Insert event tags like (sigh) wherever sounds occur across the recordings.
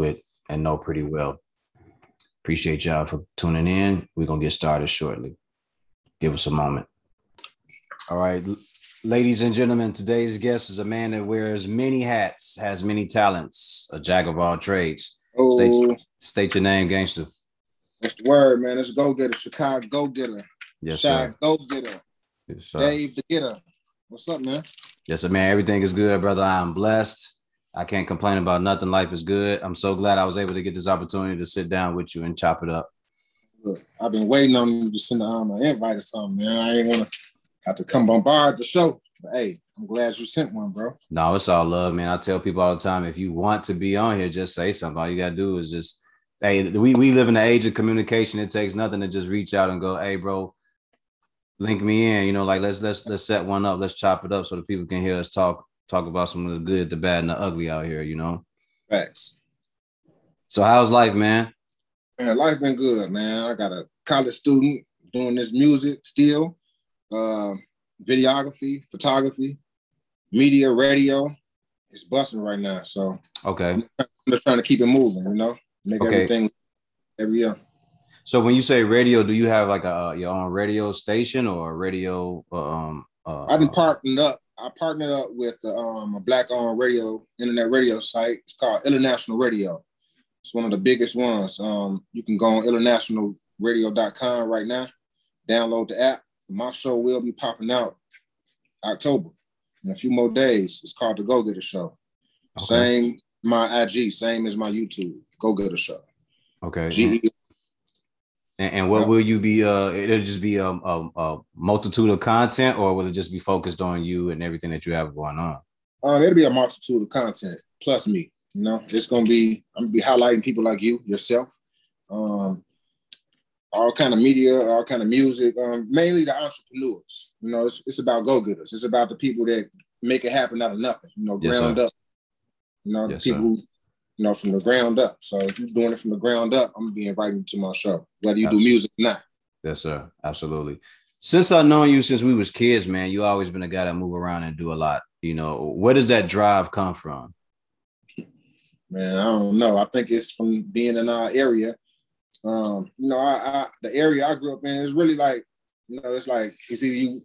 with and know pretty well. Appreciate y'all for tuning in. We're gonna get started shortly. Give us a moment. All right, ladies and gentlemen, today's guest is a man that wears many hats, has many talents, a jack of all trades. Oh, State, state your name, gangster. that's the word, man. Let's go getter, Chicago go getter, Yes, Shy sir. go getter, Yes, sir. Dave the getter. What's up, man? Yes, sir, man. Everything is good, brother. I'm blessed. I can't complain about nothing. Life is good. I'm so glad I was able to get this opportunity to sit down with you and chop it up. Look, I've been waiting on you to send um, an invite or something, man. I ain't wanna have to come bombard the show, but hey, I'm glad you sent one, bro. No, it's all love, man. I tell people all the time, if you want to be on here, just say something. All you gotta do is just, hey, we, we live in the age of communication. It takes nothing to just reach out and go, hey, bro, link me in. You know, like let's let's let's set one up. Let's chop it up so the people can hear us talk talk about some of the good, the bad, and the ugly out here. You know. Facts. So how's life, man? Man, life been good, man. I got a college student doing this music still, uh, videography, photography, media, radio. It's busting right now, so Okay. I'm just trying to keep it moving, you know, make Okay. everything every year. So when you say radio, do you have like a your own radio station or a radio? Um, uh, I've been partnered up. I partnered up with um, a black-owned radio, internet radio site. It's called International Radio. It's one of the biggest ones. Um, you can go on internationalradio.com right now, download the app. My show will be popping out October in a few more days. It's called the Go Getter Show. Okay. Same my IG, same as my YouTube. Go Getter Show. Okay. G E And, and what will you be? Uh, it'll just be a, a, a multitude of content, or will it just be focused on you and everything that you have going on? Um, it'll be a multitude of content plus me. You know, it's gonna be I'm gonna be highlighting people like you, yourself, um, all kind of media, all kind of music, um, mainly the entrepreneurs. You know, it's, it's about go getters. It's about the people that make it happen out of nothing. You know, ground sir. up. You know, Yes, people, sir. You know, from the ground up. So if you're doing it from the ground up, I'm gonna be inviting you to my show, whether you do music or not. Yes, sir. Absolutely. Since I've known you since we was kids, man, you always been a guy that move around and do a lot. You know, where does that drive come from? Man, I don't know. I think it's from being in our area. Um, you know, I, I the area I grew up in is really like, you know, it's like it's either you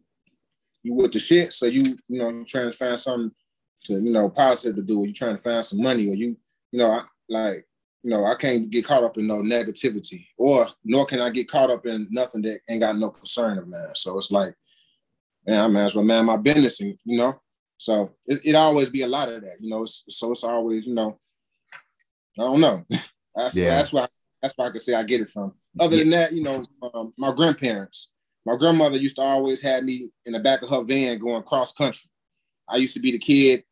you with the shit, so you you know trying to find something to you know positive to do, or you trying to find some money, or you you know I, like you know I can't get caught up in no negativity, or nor can I get caught up in nothing that ain't got no concern of man. So it's like, man, I might as well man my business, and you know, so it, it always be a lot of that, you know. It's, so it's always you know I don't know. (laughs) That's Yeah. that's why that's why I can say I get it from. Other than that, you know, um, my grandparents. My grandmother used to always have me in the back of her van going cross country. I used to be the kid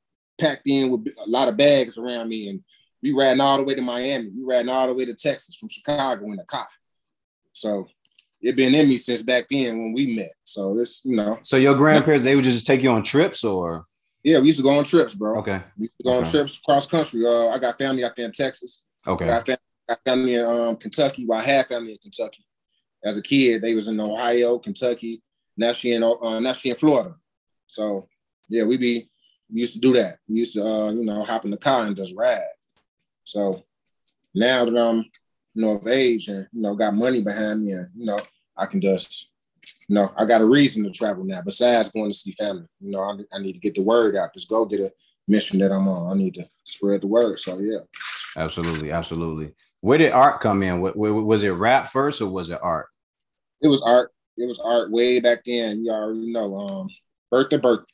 packed in with a lot of bags around me, and we riding all the way to Miami. We riding all the way to Texas from Chicago in the car. So it been in me since back then when we met. So this, you know, So your grandparents, they would just take you on trips, or yeah, we used to go on trips, bro. okay, We used to go on trips cross country. Uh, I got family out there in Texas. okay, Got family, got family in um, Kentucky. Well, I had family in Kentucky. As a kid, they was in Ohio, Kentucky. Now she in uh, now she in Florida. So yeah, we be we used to do that. We used to uh, you know hop in the car and just ride. So now that I'm you know of age and you know got money behind me and you know I can just you know I got a reason to travel now besides going to see family. You know I, I need to get the word out. Just go get a mission that I'm on. I need to spread the word. So yeah. absolutely, absolutely. Where did art come in? What, was it rap first, or was it art? It was art. It was art way back then. You already know. Um, birth to birth.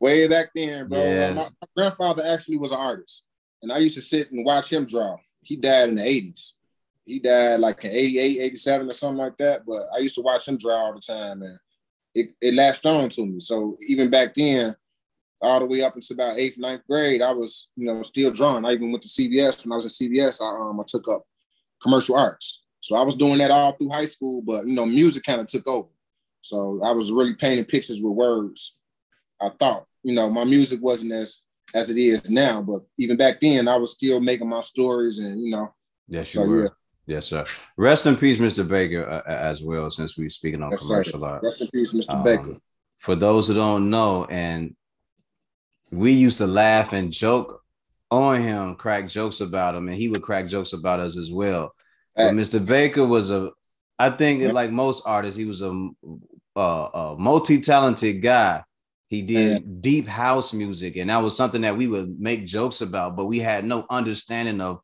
Way back then, bro. Yeah. Uh, my, my grandfather actually was an artist, and I used to sit and watch him draw. He died in the '80s. He died like in 88, 87 or something like that. But I used to watch him draw all the time, and it, it latched on to me. So even back then, all the way up until about eighth, ninth grade, I was, you know, still drawing. I even went to CVS. When I was at CVS, I um I took up commercial arts. So I was doing that all through high school, but you know, music kind of took over. So I was really painting pictures with words. I thought, you know, my music wasn't as as it is now, but even back then, I was still making my stories, and you know, Yes, you So, were. yeah. Yes, sir. Rest in peace, Mr. Baker, uh, as well. Since we're speaking on commercial art. rest in peace, Mr. Um, Baker. For those who don't know, and we used to laugh and joke on him crack jokes about him, and he would crack jokes about us as well. Mr. Baker was a, I think like most artists, he was a, a, a multi-talented guy. He did deep house music, and that was something that we would make jokes about, but we had no understanding of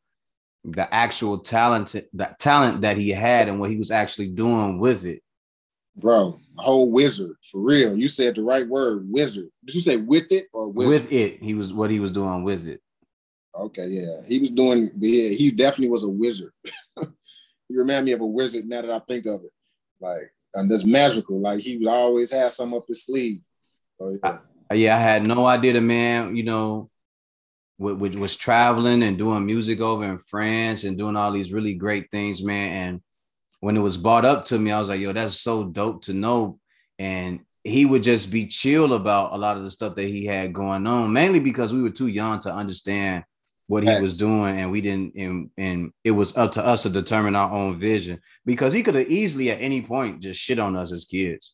the actual talent, that talent that he had, and what he was actually doing with it. Bro, whole wizard for real. You said the right word, wizard. Did you say with it or wizard? with it? He was what he was doing with it. Okay, yeah, he was doing. Yeah, he definitely was a wizard. (laughs) you remind me of a wizard now that I think of it. Like, and that's magical. Like he would always have some up his sleeve. Oh, yeah. I, yeah, I had no idea the man, you know, which was traveling and doing music over in France and doing all these really great things, man. And when it was brought up to me, I was like, yo, that's so dope to know. And he would just be chill about a lot of the stuff that he had going on, mainly because we were too young to understand what he was doing and we didn't and, and it was up to us to determine our own vision because he could have easily at any point just shit on us as kids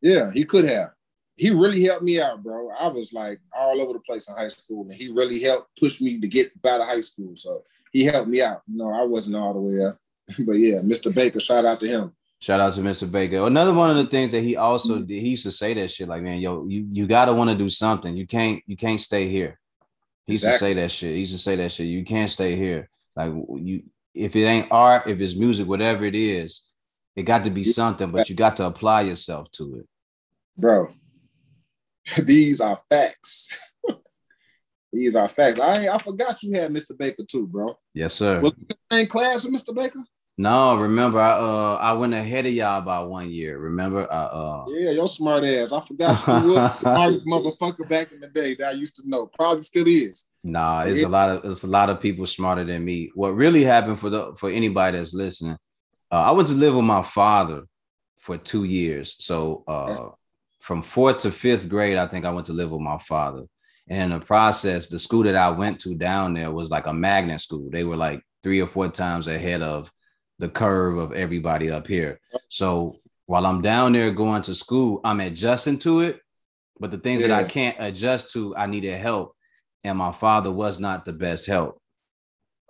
yeah he could have he really helped me out bro i was like all over the place in high school and he really helped push me to get out of high school so he helped me out no i wasn't all the way up (laughs) but yeah mr baker shout out to him Shout out to Mr. Baker. Another one of the things that he also mm-hmm. did, he used to say that shit like, man, yo, you you gotta want to do something. You can't you can't stay here. He used exactly. to say that shit. He used to say that shit. You can't stay here. Like you, if it ain't art, if it's music, whatever it is, it got to be something. But you got to apply yourself to it, bro. (laughs) These are facts. (laughs) These are facts. I I forgot you had Mr. Baker too, bro. Yes, sir. Was you in class with Mr. Baker? No, remember I uh I went ahead of y'all by one year. Remember? I, uh Yeah, your smart ass. I forgot you was (laughs) motherfucker back in the day that I used to know. Probably still is. Nah, it's yeah. a lot of it's a lot of people smarter than me. What really happened for the for anybody that's listening, uh, I went to live with my father for two years. So uh from fourth to fifth grade, I think I went to live with my father. And in the process, the school that I went to down there was like a magnet school. They were like three or four times ahead of the curve of everybody up here. So while I'm down there going to school, I'm adjusting to it. But the things yeah. that I can't adjust to, I needed help. And my father was not the best help.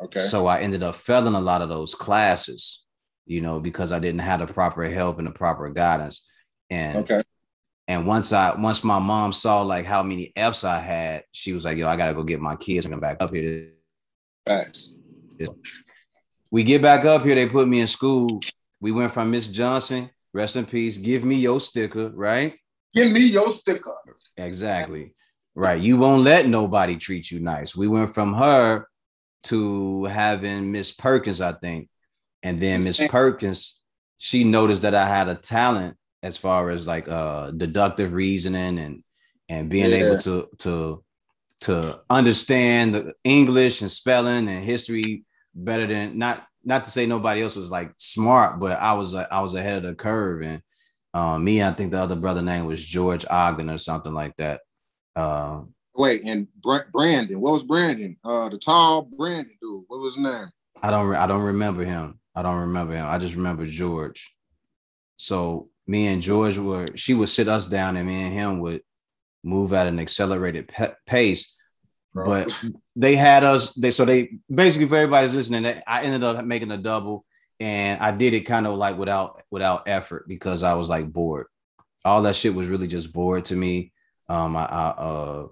Okay. So I ended up failing a lot of those classes, you know, because I didn't have the proper help and the proper guidance. And okay. And once I once my mom saw like how many F's I had, she was like, "Yo, I gotta go get my kids and come back up here." Thanks we get back up here. They put me in school. We went from Miss Johnson, rest in peace. Give me your sticker, right? Give me your sticker. Exactly. Right. You won't let nobody treat you nice. We went from her to having Miss Perkins, I think. And then Miss Perkins, she noticed that I had a talent as far as like uh deductive reasoning and and being yeah. able to to to understand the English and spelling and history better than not not to say nobody else was like smart, but I was uh, I was ahead of the curve. And uh, me, I think the other brother name was George Ogden or something like that. Uh, Wait, and Brandon, what was Brandon? Uh, the tall Brandon dude. What was his name? I don't I don't remember him. I don't remember him. I just remember George. So me and George were she would sit us down and me and him would move at an accelerated pe- pace but they had us. They so they basically for everybody's listening. They, I ended up making a double, and I did it kind of like without without effort because I was like bored. All that shit was really just bored to me. Um, I, I uh.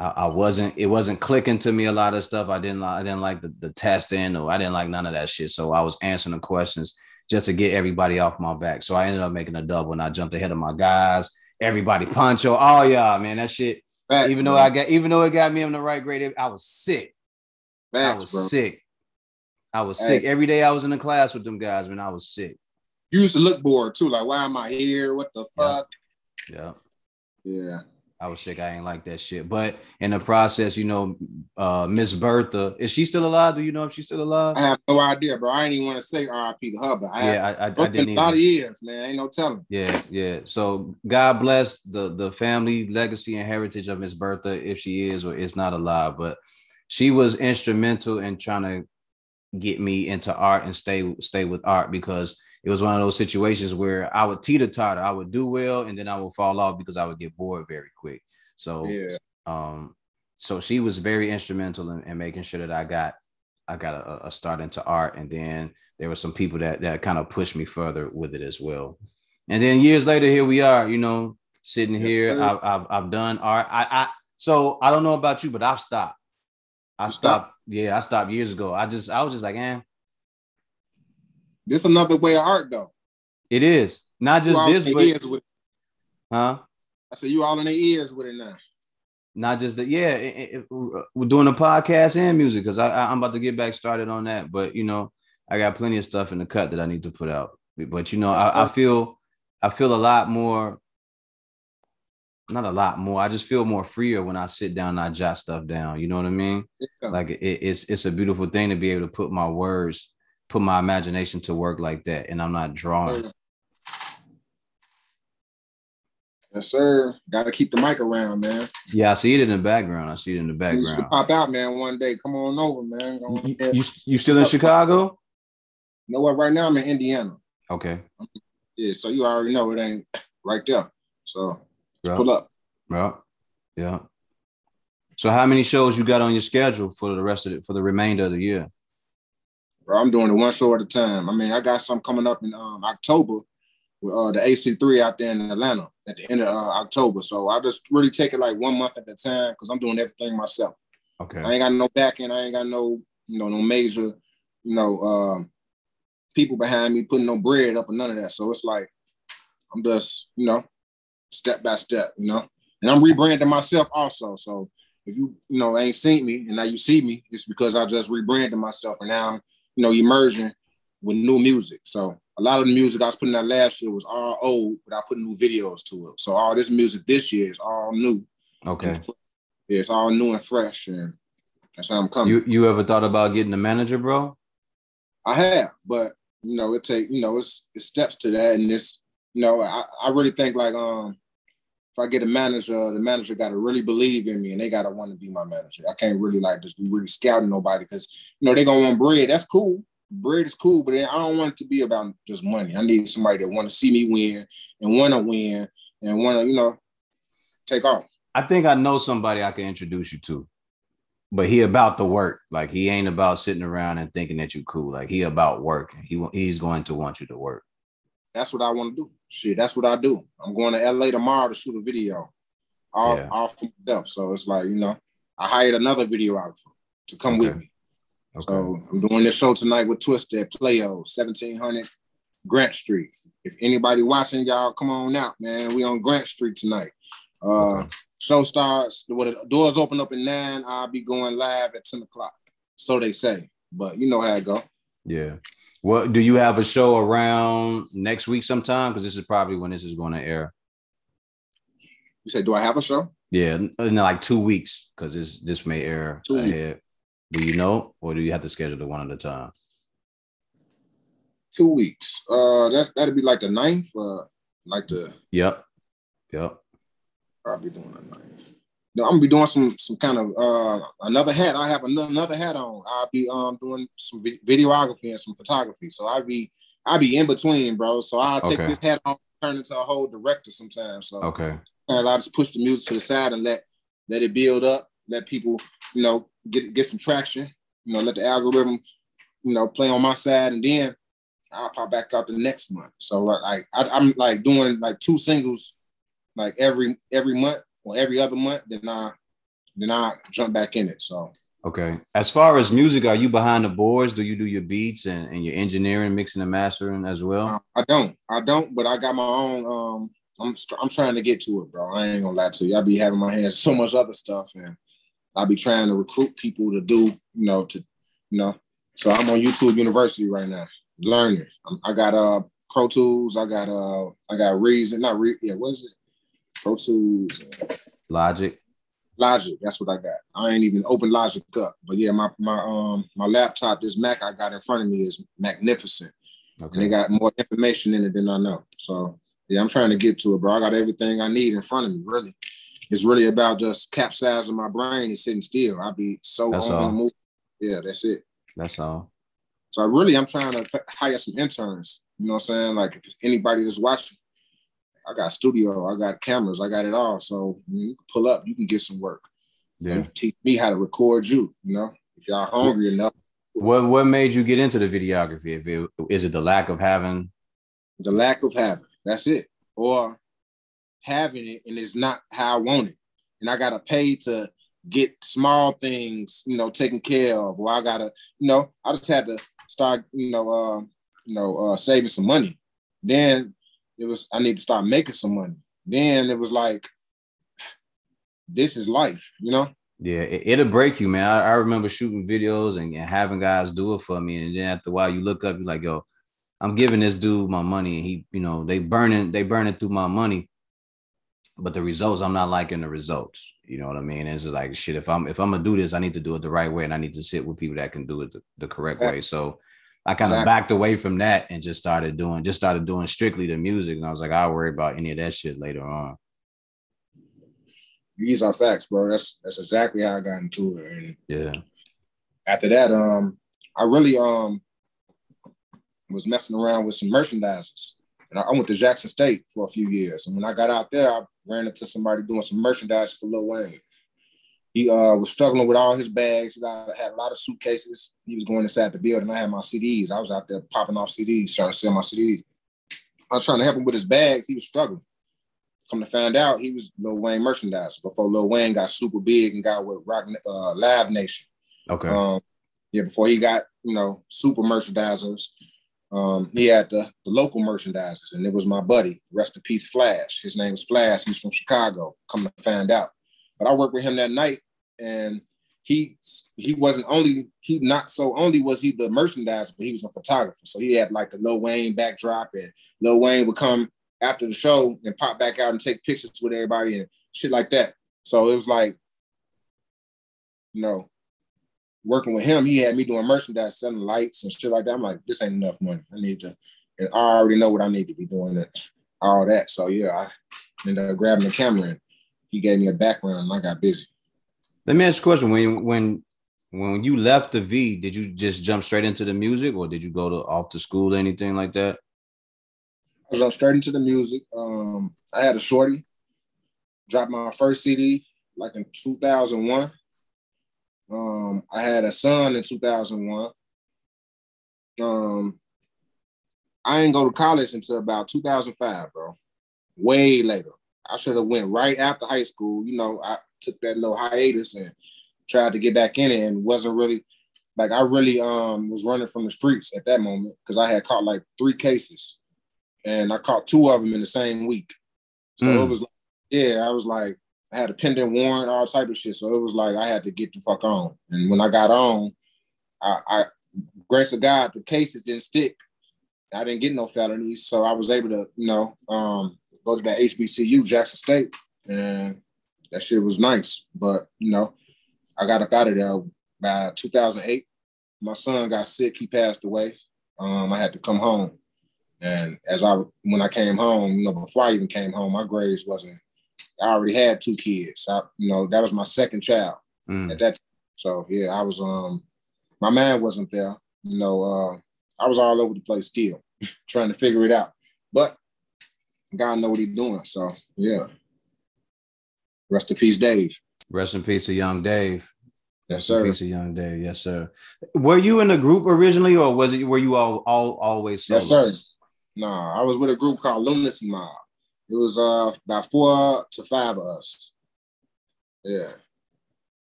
I, I wasn't. It wasn't clicking to me a lot of stuff. I didn't. I didn't like the, the testing, or I didn't like none of that shit. So I was answering the questions just to get everybody off my back. So I ended up making a double, and I jumped ahead of my guys. Everybody poncho. Oh yeah, man, that shit Facts, even though bro. I got, even though it got me on the right grade, I was sick. Facts, I was bro. sick. I was sick every day. I was in the class with them guys when I was sick. You used to look bored too, like why am I here? What the fuck? Yeah. Yeah. I was sick. I ain't like that shit. But in the process, you know, uh Miss Bertha, is she still alive? Do you know if she's still alive? I have no idea, bro. I ain't even want to say RIP to her, but I yeah, I, I, I didn't. A lot of years, man. Ain't no telling. Yeah, yeah. So God bless the the family legacy and heritage of Miss Bertha, if she is or is not alive. But she was instrumental in trying to get me into art and stay stay with art because it was one of those situations where I would teeter totter. I would do well and then I would fall off because I would get bored very quick. So yeah. um so she was very instrumental in, in, making sure that I got I got a, a, start into art, and then there were some people that that kind of pushed me further with it as well. And then years later, here we are, you know, sitting yes, here. I've, I've, I've done art. I I so I don't know about you, but I've stopped. I stopped. stopped. Yeah, I stopped years ago. I just I was just like, eh. This another way of art, though. It is not just this, but huh? I said you all in the ears with it now. Not just that, yeah. It, it, we're doing a podcast and music because I, I, am about to get back started on that. But you know, I got plenty of stuff in the cut that I need to put out. But you know, I, I feel I feel a lot more. Not a lot more. I just feel more freer when I sit down and I jot stuff down. You know what I mean? Yeah. Like it, it's it's a beautiful thing to be able to put my words, put my imagination to work like that, and I'm not drawing. Yes, sir. Got to keep the mic around, man. Yeah, I see it in the background. I see it in the background. pop out, man. One day, come on over, man. You, you, you, still in Chicago? You know what? Right now, I'm in Indiana. Okay. Yeah, so you already know it ain't right there. So yeah. pull up. Yeah, yeah. So how many shows you got on your schedule for the rest of it for the remainder of the year? Bro, I'm doing it one show at a time. I mean, I got some coming up in um, October with uh, the A3C out there in Atlanta at the end of uh, October. So I just really take it like one month at a time because I'm doing everything myself. Okay. I ain't got no backing. I ain't got no, you know, no major, you know, um, people behind me putting no bread up or none of that. So it's like I'm just, you know, step by step, you know. And I'm rebranding myself also. So if you, you know, ain't seen me and now you see me, it's because I just rebranded myself and now I'm, you know, emerging with new music. So a lot of the music I was putting out last year was all old, but I put new videos to it. So all this music this year is all new. Okay. Yeah, it's all new and fresh, and that's how I'm coming. You you ever thought about getting a manager, bro? I have, but you know, it take you know, it's, it's steps to that, and this, you know, I, I really think like um, if I get a manager, the manager got to really believe in me, and they got to want to be my manager. I can't really like just be really scouting nobody because you know they gonna want bread. That's cool bread is cool, but I don't want it to be about just money. I need somebody that want to see me win and want to win and want to, you know, take off. I think I know somebody I can introduce you to, but he about the work. Like he ain't about sitting around and thinking that you cool. Like he about work. He he's going to want you to work. That's what I want to do. Shit, that's what I do. I'm going to LA tomorrow to shoot a video, all yeah. all for myself. So it's like you know, I hired another videographer to come okay. with me. Okay. So I'm doing this show tonight with Twista at Playo, 1700 Grant Street. If anybody watching, y'all come on out, man. We on Grant Street tonight. Uh, okay. Show starts. When the doors open up at nine, I'll be going live at 10 o'clock. So they say, but you know how it go. Yeah. Well, do you have a show around next week sometime? Because this is probably when this is going to air. You say, do I have a show? Yeah, in like two weeks, because this this may air two ahead. Weeks. Do you know, or do you have to schedule it one at a time? Two weeks. Uh, that that'd be like the ninth. Uh, like the. Yep. Yep. Probably doing the ninth. I'm gonna be doing some some kind of uh another hat. I have another, hat on. I'll be um doing some videography and some photography. So I'll be I'll be in between, bro. So I'll take okay. this hat on, turn into a whole director sometimes. So okay, and I'll just push the music to the side and let let it build up. Let people, you know, get get some traction. You know, let the algorithm, you know, play on my side, and then I'll pop back out the next month. So like I, I'm like doing like two singles, like every every month or every other month. Then I then I jump back in it. So okay. As far as music, are you behind the boards? Do you do your beats and, and your engineering, mixing and mastering as well? Uh, I don't. I don't. But I got my own. Um, I'm I'm trying to get to it, bro. I ain't gonna lie to you. I be having my hands so much other stuff, and I'll be trying to recruit people to do, you know, to, you know. So I'm on YouTube University right now, learning. i got uh Pro Tools. I got uh I got Reason, not Re, yeah, what is it? Pro Tools. Logic. Logic. That's what I got. I ain't even open Logic up, but yeah, my my um my laptop, this Mac I got in front of me is magnificent. Okay. And they got more information in it than I know. So yeah, I'm trying to get to it, bro. I got everything I need in front of me, really it's really about just capsizing my brain and sitting still. I'd be so that's on the move. Yeah, that's it. That's all. So I really, I'm trying to hire some interns. You know what I'm saying? Like if anybody that's watching, I got studio, I got cameras, I got it all. So you pull up, you can get some work. Yeah. teach me how to record you, you know, if y'all hungry enough. What what made you get into the videography? If it, is it the lack of having the lack of having, that's it. Or having it and it's not how I want it. And I gotta pay to get small things, you know, taken care of, or I gotta, you know, I just had to start, you know, uh, you know, uh, saving some money. Then it was I need to start making some money. Then it was like, this is life, you know. Yeah, it, will break you, man. I, I, remember shooting videos and, and, having guys do it for me, and then after a while, you look up, you're like, yo, I'm giving this dude my money, and he, you know, they burning, they burning through my money, but the results, I'm not liking the results. You know what I mean? It's like shit. If I'm if I'm gonna do this, I need to do it the right way, and I need to sit with people that can do it the, the correct way. So I kind of exactly. backed away from that and just started doing just started doing strictly the music. And I was like, I'll worry about any of that shit later on. These are facts, bro. That's that's exactly how I got into it. And yeah. After that, um, I really um was messing around with some merchandisers. And I went to Jackson State for a few years. And when I got out there, I ran into somebody doing some merchandise for Lil Wayne. He uh, was struggling with all his bags. He got, had a lot of suitcases. He was going inside the building. I had my CDs. I was out there popping off CDs, trying to sell my CDs. I was trying to help him with his bags. He was struggling. Come to find out, he was Lil Wayne merchandiser before Lil Wayne got super big and got with Rock uh, Live Nation. Okay. Um, yeah, before he got you know super merchandisers, um, he had the, the local merchandisers, and it was my buddy. Rest in peace, Flash. His name is Flash. He's from Chicago. Come to find out, but I worked with him that night, and he he wasn't only he not so only was he the merchandiser, but he was a photographer. So he had like the Lil Wayne backdrop, and Lil Wayne would come after the show and pop back out and take pictures with everybody and shit like that. So it was like, you know, working with him, he had me doing merchandise, selling lights and shit like that. I'm like, this ain't enough money. I need to, and I already know what I need to be doing, and all that. So yeah, I ended up grabbing the camera and he gave me a background and I got busy. Let me ask you a question. When when when you left the V, did you just jump straight into the music or did you go to off to school or anything like that? I jumped straight into the music. Um, I had a shorty, dropped my first CD like in 2001. Um, I had a son in 2001. Um, I didn't go to college until about 2005, bro. Way later. I should have went right after high school. You know, I took that little hiatus and tried to get back in it and wasn't really like I really um was running from the streets at that moment because I had caught like three cases and I caught two of them in the same week. So mm. it was like, yeah, I was like I had a pending warrant, all type of shit. So it was like I had to get the fuck on. And when I got on, I, I grace of God, the cases didn't stick. I didn't get no felonies, so I was able to, you know, um, go to that HBCU, Jackson State, and that shit was nice. But you know, I got up out of there by 2008. My son got sick; he passed away. Um, I had to come home, and as I when I came home, you know, before I even came home, my grades wasn't I already had two kids. I, you know, that was my second child mm. at that time. So yeah, I was um my man wasn't there. You know, uh, I was all over the place still, (laughs) trying to figure it out. But God know what he's doing. So yeah. Rest in peace, Dave. Rest in peace to young Dave. Yes, sir. Rest in Peace young Dave. Yes, sir. Were you in a group originally, or was it were you all all always solo? Yes, sir. No, I was with a group called Lunacy Mob. It was uh about four to five of us. Yeah.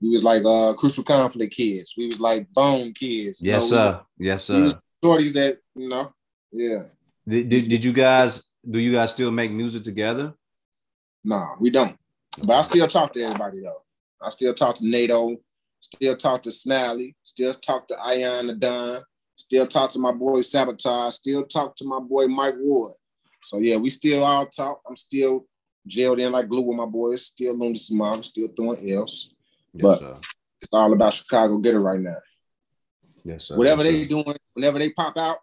We was like uh crucial conflict kids. We was like bone kids. Yes, know? sir. yes, sir. Shorties that, you know, yeah. Did, did, did you guys do you guys still make music together? No, we don't. But I still talk to everybody though. I still talk to NATO, still talk to Smiley, still talk to Ion the Don, still talk to my boy Sabotage, still talk to my boy Mike Ward. So yeah, we still all talk. I'm still jailed in like glue with my boys, still Lunacy Mob, still doing else. Yes, but sir. it's all about Chicago Get it right now. Yes, sir. Whatever yes, they sir. doing, whenever they pop out,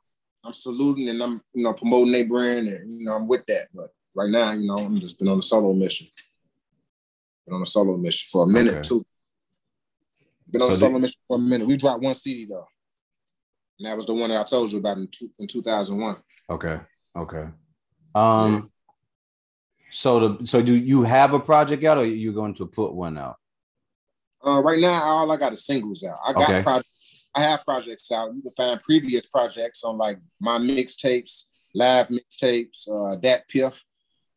I'm saluting and I'm you know promoting their brand and you know I'm with that. But right now, you know, I'm just been on a solo mission. Been on a solo mission for a minute okay. too. Been on so a solo mission for a minute. We dropped one CD though. And that was the one that I told you about in, two, in 2001. Okay. Okay. Um, yeah. so the so do you have a project out, or you going to put one out? Uh, right now, all I got is singles out. I got okay. projects. I have projects out. You can find previous projects on like my mixtapes, live mixtapes, uh, DatPiff,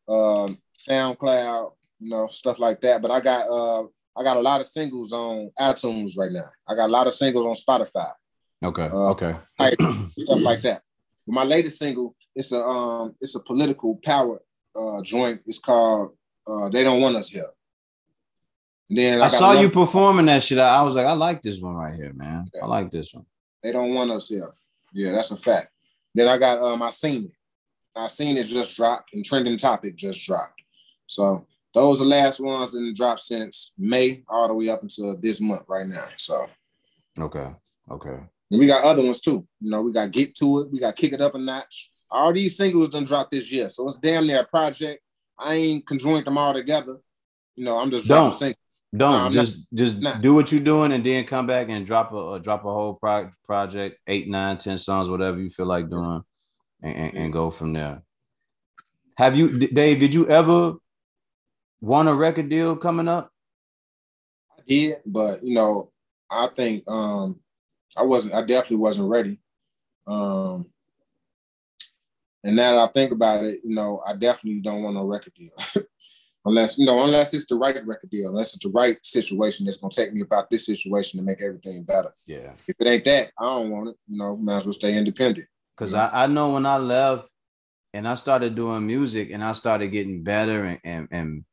um, SoundCloud, you know, stuff like that. But I got uh, I got a lot of singles on iTunes right now. I got a lot of singles on Spotify. Okay. Uh, okay. (clears throat) stuff like that. But my latest single, it's a um, it's a political power uh joint. It's called uh, "They Don't Want Us Here." And then I, I saw you performing that shit. I was like, I like this one right here, man. Yeah. I like this one. They don't want us here. Yeah, that's a fact. Then I got um, I seen it. I seen it just dropped, and trending topic just dropped. So those are the last ones that dropped since May all the way up until this month right now. So okay, okay. And we got other ones too. You know, we got Get To It, we got Kick It Up a Notch. All these singles done dropped this year. So it's damn near a project. I ain't conjoined them all together. You know, I'm just don't singles. Don't no, just not, just not. do what you're doing and then come back and drop a, a drop a whole pro- project, eight, nine, ten songs, whatever you feel like doing, and, and, and go from there. Have you, Dave? Did you ever want a record deal coming up? I did, but you know, I think um I wasn't. I definitely wasn't ready. Um, and now that I think about it, you know, I definitely don't want no record deal. (laughs) unless, you know, unless it's the right record deal, unless it's the right situation that's gonna take me about this situation to make everything better. Yeah. If it ain't that, I don't want it. You know, might as well stay independent. Cause I, I know when I left and I started doing music and I started getting better and, and, and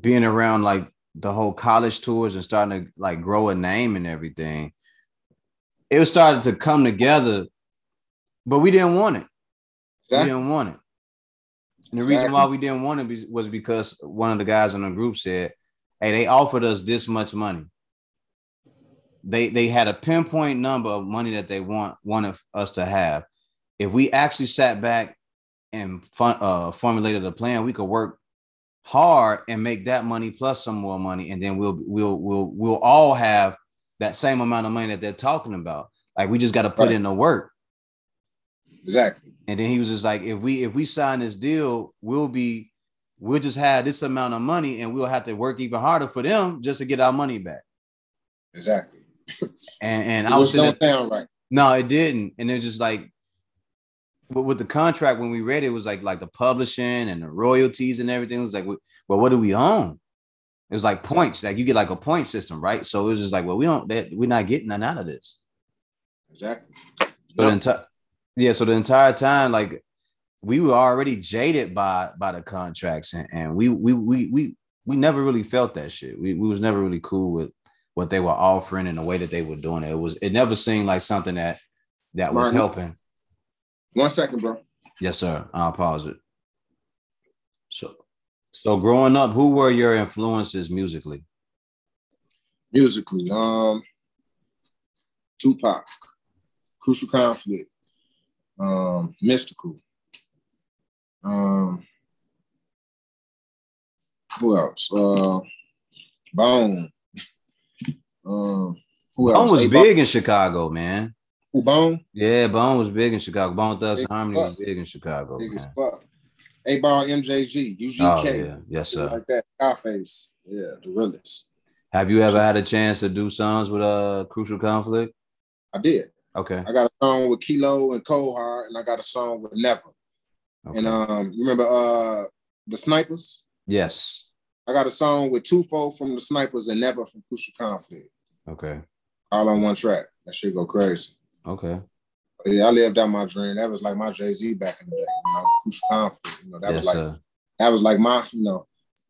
being around like the whole college tours and starting to like grow a name and everything, it was starting to come together, but we didn't want it. Exactly. We didn't want it. And the exactly. reason why we didn't want it was because one of the guys in the group said, Hey, they offered us this much money. They they had a pinpoint number of money that they want wanted us to have. If we actually sat back and fun, uh, formulated a plan, we could work hard and make that money plus some more money, and then we'll we'll we'll we'll all have that same amount of money that they're talking about. Like we just got to put right. in the work. Exactly. And then he was just like, if we if we sign this deal, we'll be we'll just have this amount of money and we'll have to work even harder for them just to get our money back. Exactly. And and I was don't sound right. No, it didn't. And it was just like but with the contract when we read it, it was like like the publishing and the royalties and everything. It was like, well, what do we own? It was like points, like you get like a point system, right? So it was just like, well, we don't that we're not getting none out of this. Exactly. So nope. enti- yeah, so the entire time, like we were already jaded by by the contracts, and, and we we we we we never really felt that shit. We we was never really cool with what they were offering and the way that they were doing it. It was it never seemed like something that that was helping. One second, bro. Yes, sir. I'll pause it. So, so growing up, who were your influences musically? Musically, um, Tupac, Crucial Conflict, um, Mystikal, um, who else? Uh, Bone. Um, who Bone else? was big in Chicago, man. Who Bone? Yeah, Bone was big in Chicago. Bone Thugs Harmony was big in Chicago. Big. 8Ball MJG, UGK. Oh, yeah. Yes, sir. Like that. Scarface. Yeah, the realest. Have you ever had a chance to do songs with a uh, Crucial Conflict? I did. Okay. I got a song with Kilo and Heart, and I got a song with Never. Okay. And um, you remember uh the Snipers? Yes. I got a song with Twofold from the Snipers and Never from Crucial Conflict. Okay. All on one track. That shit go crazy. Okay. Yeah, I lived out my dream. That was like my Jay Z back in the day. You know, Crucial Conflict. You know, that yes, was like sir. that was like my, you know.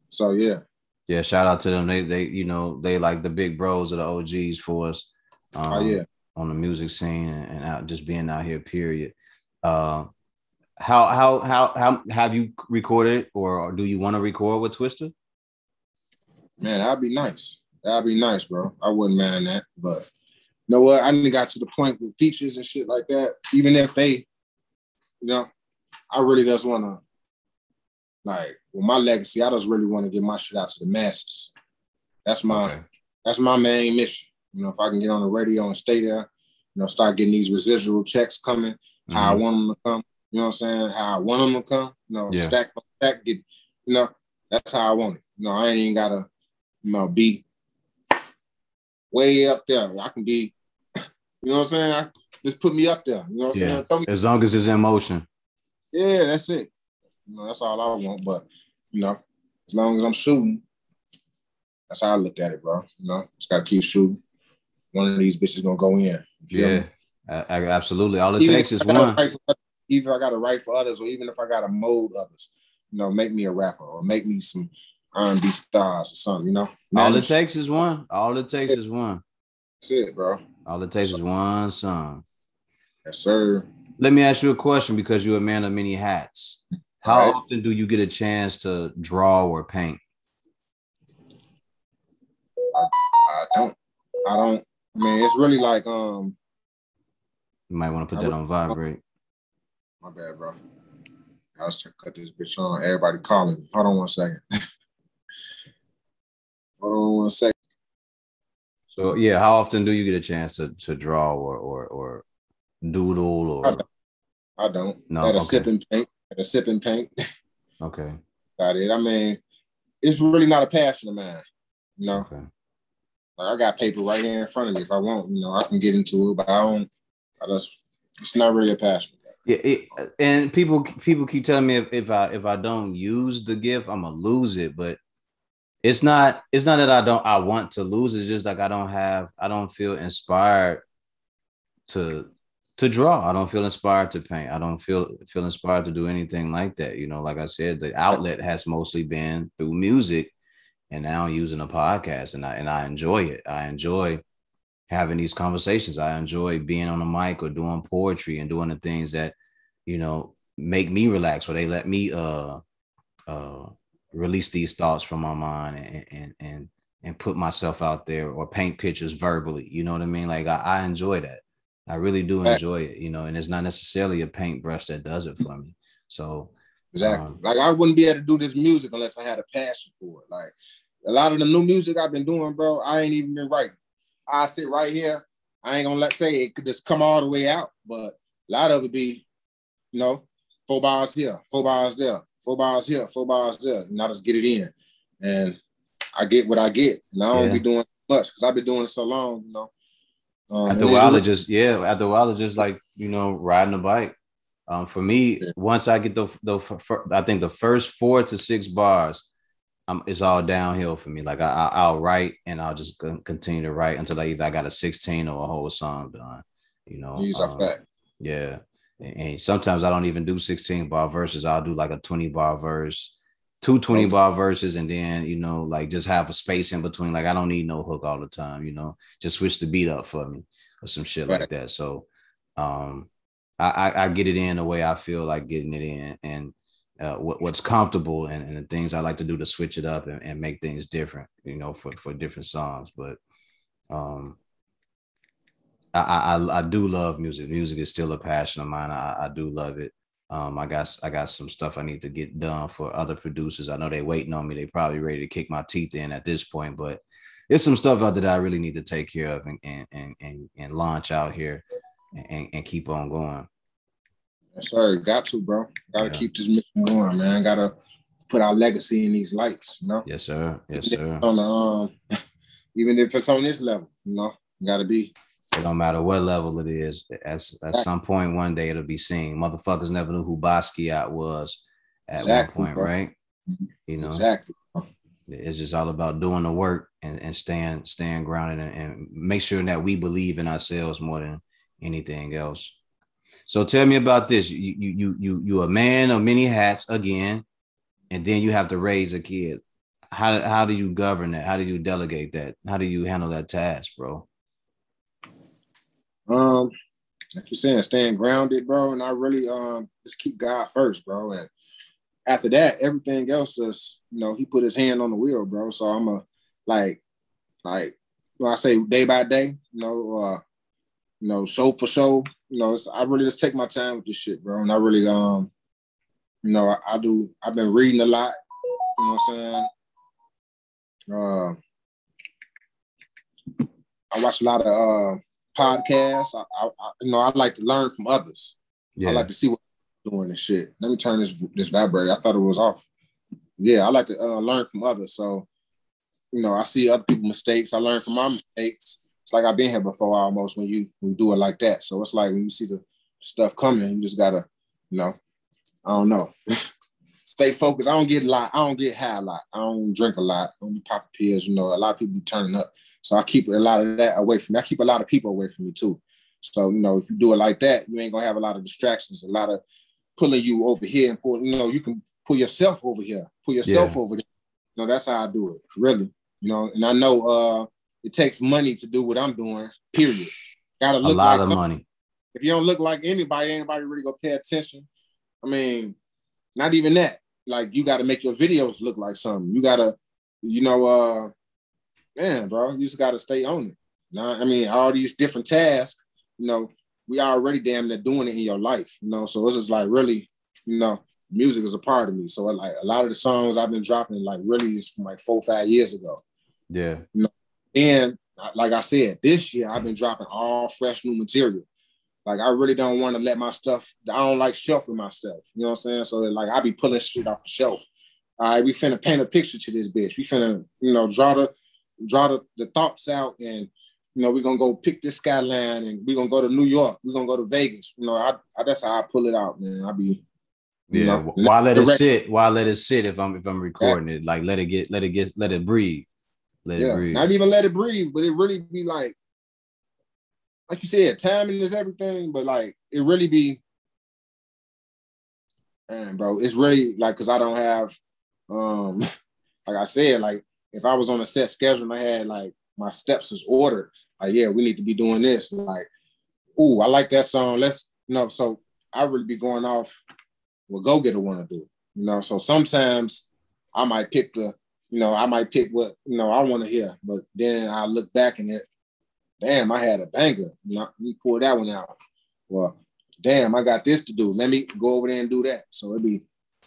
So yeah. Yeah, shout out to them. They they you know they like the big bros of the OGs for us. Um, oh yeah. On the music scene and, out just being out here. Period. Uh, how how how how have you recorded or do you want to record with Twista? Man, that'd be nice. That'd be nice, bro. I wouldn't mind that, but you know what? I didn't got to the point with features and shit like that. Even if they, you know, I really just want to, like, with my legacy, I just really want to get my shit out to the masses. That's my, okay. that's my main mission. You know, if I can get on the radio and stay there, you know, start getting these residual checks coming, mm-hmm. how I mm-hmm. want them to come. You know what I'm saying? How I want them to come. You know, yeah. stack by stack, get. You know, that's how I want it. You know, I ain't even gotta, you know, be way up there. I can be, you know what I'm saying? I, just put me up there. You know what I'm saying? As long as it's in motion. yeah, that's it. You know, that's all I want. But you know, as long as I'm shooting, that's how I look at it, bro. You know, just gotta keep shooting. One of these bitches gonna go in. You feel me? Yeah. A- a- absolutely. All it Even takes is I one. write for others- Even if I gotta write for others, or even if I gotta mold others, you know, make me a rapper or make me some R&B stars or something. You know, All it takes is one. All it takes is one. That's it, bro. All it takes is one song. Yes, sir. Let me ask you a question because you're a man of many hats. How right. often do you get a chance to draw or paint? I don't. I don't. I mean, it's really like um. You might want to put I that would- on vibrate. My bad, bro. I was trying to cut this bitch on. Everybody calling me. Hold on one second. (laughs) Hold on one second. So yeah, how often do you get a chance to to draw or or or doodle or I don't. No, At a okay. sip and paint. At a sipping paint. (laughs) okay Got it. I mean, it's really not a passion of mine. You know, okay like I got paper right here in front of me. If I want, you know, I can get into it, but I don't. I just. It's not really a passion. yeah it, and people people keep telling me if, if I if I don't use the gift I'm gonna lose it but it's not it's not that I don't I want to lose it's just like I don't have I don't feel inspired to to draw I don't feel inspired to paint I don't feel feel inspired to do anything like that you know like I said the outlet has mostly been through music and now I'm using a podcast and I and I enjoy it. I enjoy having these conversations. I enjoy being on the mic or doing poetry and doing the things that you know make me relax or they let me uh uh release these thoughts from my mind and and and and put myself out there or paint pictures verbally. You know what i mean? Like i, I enjoy that. I really do enjoy it you know and it's not necessarily a paintbrush that does it for me. So Exactly. Um, like I wouldn't be able to do this music unless I had a passion for it. Like a lot of the new music I've been doing, bro, I ain't even been writing. I sit right here. I ain't gonna let say it could just come all the way out, but a lot of it be, you know, four bars here, four bars there, four bars here, four bars there, and I just get it in, and I get what I get, and I don't Yeah. be doing much because I've been doing it so long, you know. Um, after a while it just yeah after a while it's just like you know riding a bike um for me Yeah. once i get the the i think the first four to six bars um it's all downhill for me. Like I, I i'll write and i'll just continue to write until i either i got a 16 or a whole song done you know These are um, fact. yeah. And, and sometimes i don't even do 16 bar verses. I'll do like a 20 bar verse two 20 Okay. bar verses and then you know like just have a space in between. Like i don't need no hook all the time you know just switch the beat up for me or some shit like that. So um I, I i get it in the way i feel like getting it in. And uh, what, what's comfortable and, and the things i like to do to switch it up and, and make things different you know for for different songs but um I, I I do love music. Music is still a passion of mine. I, I do love it. Um, I got I got some stuff I need to get done for other producers. I know they're waiting on me. They're probably ready to kick my teeth in at this point, but there's some stuff out there that I really need to take care of and and and and, and launch out here and, and keep on going. Yes, sir. Got to, bro. Gotta Yeah. keep this mission going, man. Gotta put our legacy in these lights, you know. Yes, sir. Yes, Even sir. on the, um, (laughs) even if it's on this level, you know, gotta be. It don't matter what level it is. At, at some point, one day it'll be seen. Motherfuckers never knew who Basquiat was at Exactly, one point, bro. right? You know, Exactly. it's just all about doing the work and, and staying staying grounded and, and make sure that we believe in ourselves more than anything else. So tell me about this. You you you you you a man of many hats again, and then you have to raise a kid. How how do you govern that? How do you delegate that? How do you handle that task, bro? Um, like you're saying, staying grounded, bro, and I really um just keep God first, bro. And after that, everything else is, you know, he put his hand on the wheel, bro. So I'm a like, like when I say day by day, you know, uh, you know, show for show, you know, it's, I really just take my time with this shit, bro. And I really um, you know, I, I do. I've been reading a lot. You know what I'm saying? Uh, I watch a lot of uh podcasts. I, I, I you know I like to learn from others. Yeah, I like to see what doing and shit. Let me turn this this vibrator. I thought it was off. Yeah, I like to uh, learn from others. So, you know, I see other people's mistakes. I learn from my mistakes, it's like I've been here before almost when you when you do it like that. So it's like when you see the stuff coming, you just gotta, you know, I don't know. (laughs) Stay focused. I don't get a lot. I don't get high a lot. I don't drink a lot. I don't be popping pills. You know, a lot of people be turning up. So I keep a lot of that away from me. I keep a lot of people away from me too. So you know, if you do it like that, you ain't gonna have a lot of distractions, a lot of pulling you over here and pull. You know, you can pull yourself over here, pull yourself yeah. over there. You know, that's how I do it. Really. You know, and I know uh it takes money to do what I'm doing. Period. Gotta look a lot like of money. If you don't look like anybody, anybody really gonna pay attention. I mean, not even that. Like you got to make your videos look like something. You gotta, you know, uh, man, bro, you just gotta stay on it. Now, I mean, all these different tasks, you know, we already damn near doing it in your life, you know. So it's just like really, you know, music is a part of me. So like a lot of the songs I've been dropping, like really is from like four, five years ago. Yeah. You know, and like I said, this year I've been dropping all fresh new material. Like I really don't want to let my stuff. I don't like shelving my stuff. You know what I'm saying? So like I be pulling shit off the shelf. All right, we finna paint a picture to this bitch. We finna, you know, draw the draw the, the thoughts out and you know, we're gonna go pick this skyline and we're gonna go to New York, we're gonna go to Vegas. You know, I, I that's how I pull it out, man. I be yeah, know, why let it sit? Why let it sit if I'm if I'm recording yeah. it? Like let it get let it get let it breathe. Let yeah, it breathe. Not even let it breathe, but it really be like, like you said, timing is everything. But like, it really be, man, bro, it's really like because I don't have, um, (laughs) like I said, like if I was on a set schedule and I had like my steps is ordered, like yeah, we need to be doing this. Like, ooh, I like that song. Let's you know. So I really be going off what go getter want to do. You know, so sometimes I might pick the you know, I might pick what you know I want to hear, but then I look back and it, damn, I had a banger. Let me pull that one out. Well, damn, I got this to do. Let me go over there and do that. So it'd be,